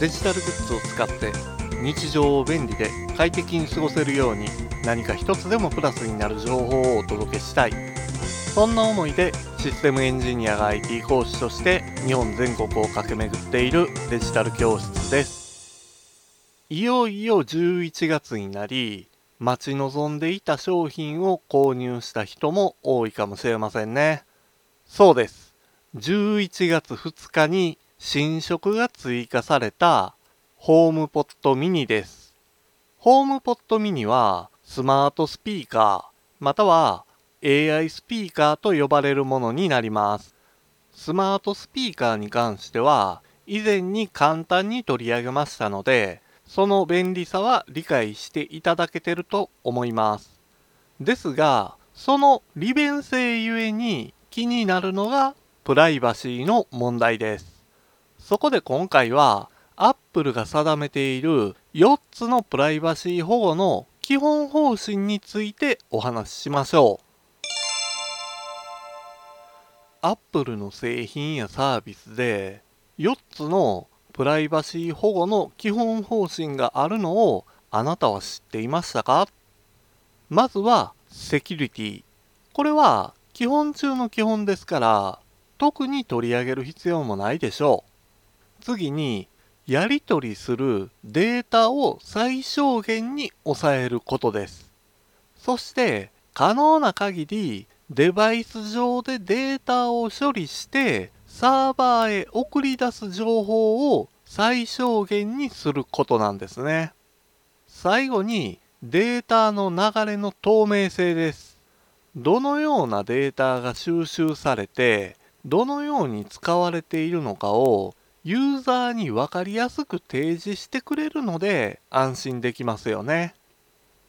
デジタルグッズを使って日常を便利で快適に過ごせるように何か一つでもプラスになる情報をお届けしたい。そんな思いでシステムエンジニアが IT 講師として日本全国を駆け巡っているデジタル教室です。いよいよ11月になり待ち望んでいた商品を購入した人も多いかもしれませんね。そうです。11月2日に新色が追加されたホームポットミニです。ホームポットミニはスマートスピーカーまたは AI スピーカーと呼ばれるものになります。スマートスピーカーに関しては以前に簡単に取り上げましたのでその便利さは理解していただけてると思います。ですがその利便性ゆえに気になるのがプライバシーの問題です。そこで今回は Apple が定めている4つのプライバシー保護の基本方針についてお話ししましょう。Apple の製品やサービスで4つのプライバシー保護の基本方針があるのをあなたは知っていましたか？まずはセキュリティ。これは基本中の基本ですから特に取り上げる必要もないでしょう。次にやり取りするデータを最小限に抑えることです。そして可能な限りデバイス上でデータを処理してサーバーへ送り出す情報を最小限にすることなんですね。最後にデータの流れの透明性です。どのようなデータが収集されてどのように使われているのかをユーザーに分かりやすく提示してくれるので安心できますよね。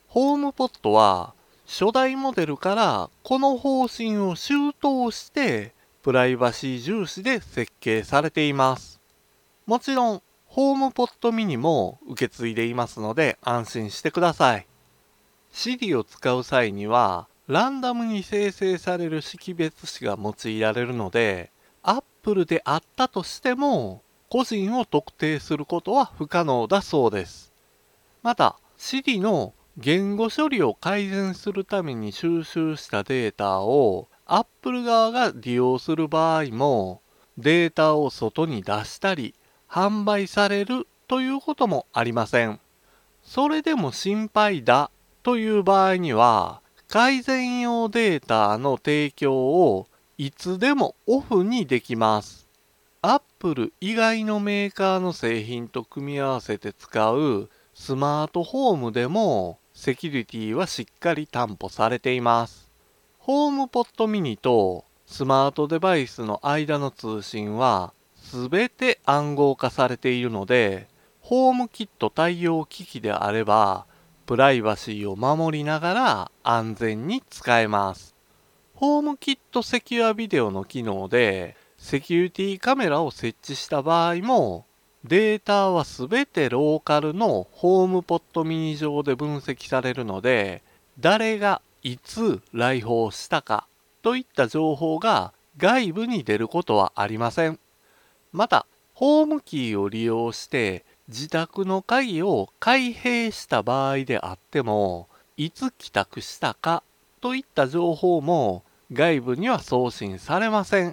ホームポットは初代モデルからこの方針を周到してプライバシー重視で設計されています。もちろんホームポットミニも受け継いでいますので安心してください。Siri を使う際にはランダムに生成される識別子が用いられるのでアップルであったとしても個人を特定することは不可能だそうです。また Siri の言語処理を改善するために収集したデータを Apple 側が利用する場合もデータを外に出したり販売されるということもありません。それでも心配だという場合には改善用データの提供をいつでもオフにできます。アップル以外のメーカーの製品と組み合わせて使うスマートホームでもセキュリティはしっかり担保されています。ホームポットミニとスマートデバイスの間の通信は全て暗号化されているので、ホームキット対応機器であれば、プライバシーを守りながら安全に使えます。ホームキットセキュアビデオの機能でセキュリティカメラを設置した場合もデータはすべてローカルのホームポットミニ上で分析されるので誰がいつ来訪したかといった情報が外部に出ることはありません。また、ホームキーを利用して自宅の鍵を開閉した場合であっても、いつ帰宅したかといった情報も外部には送信されません。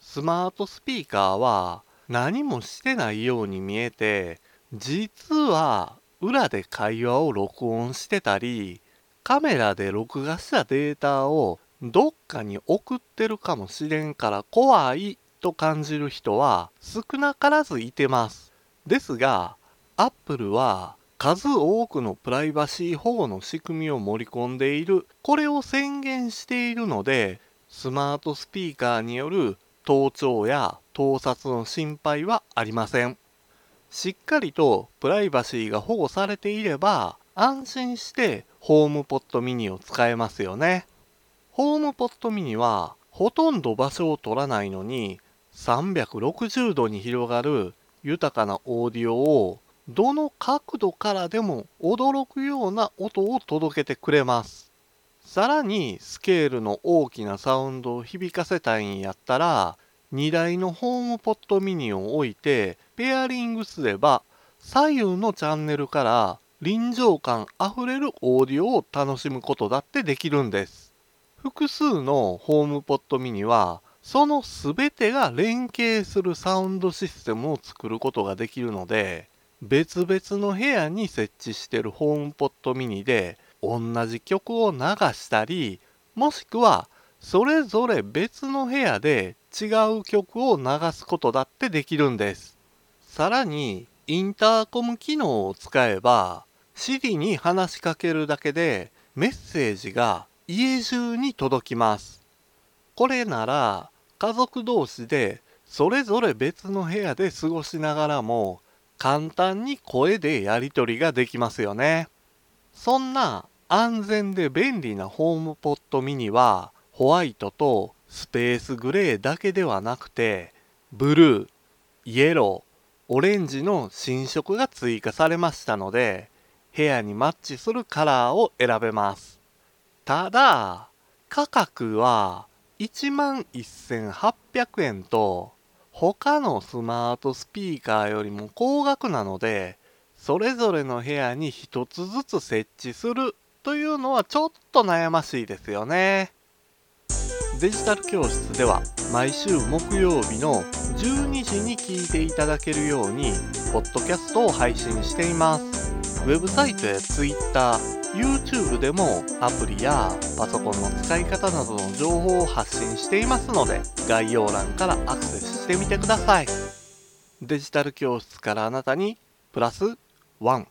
スマートスピーカーは何もしてないように見えて、実は裏で会話を録音してたり、カメラで録画したデータをどっかに送ってるかもしれんから怖いと感じる人は少なからずいてます。ですが、アップルは数多くのプライバシー保護の仕組みを盛り込んでいる。これを宣言しているのでスマートスピーカーによる盗聴や盗撮の心配はありません。しっかりとプライバシーが保護されていれば安心してホームポットミニを使えますよね。ホームポットミニはほとんど場所を取らないのに360度に広がる豊かなオーディオをどの角度からでも驚くような音を届けてくれます。さらにスケールの大きなサウンドを響かせたいんやったら2台のホームポットミニを置いてペアリングすれば左右のチャンネルから臨場感あふれるオーディオを楽しむことだってできるんです複数のホームポットミニはその全てが連携するサウンドシステムを作ることができるので別々の部屋に設置してるホームポットミニで同じ曲を流したりもしくはそれぞれ別の部屋で違う曲を流すことだってできるんです。さらにインターコム機能を使えば Siri に話しかけるだけでメッセージが家中に届きます。これなら家族同士でそれぞれ別の部屋で過ごしながらも簡単に声でやり取りができますよね。そんな安全で便利なホームポットミニはホワイトとスペースグレーだけではなくてブルー、イエロー、オレンジの新色が追加されましたので部屋にマッチするカラーを選べます。ただ価格は11,800円と他のスマートスピーカーよりも高額なのでそれぞれの部屋に一つずつ設置するというのはちょっと悩ましいですよね。デジタル教室では毎週木曜日の12時に聞いていただけるようにポッドキャストを配信しています。ウェブサイトや Twitter、YouTube でもアプリやパソコンの使い方などの情報を発信していますので概要欄からアクセスしてみてください。デジタル教室からあなたにプラス1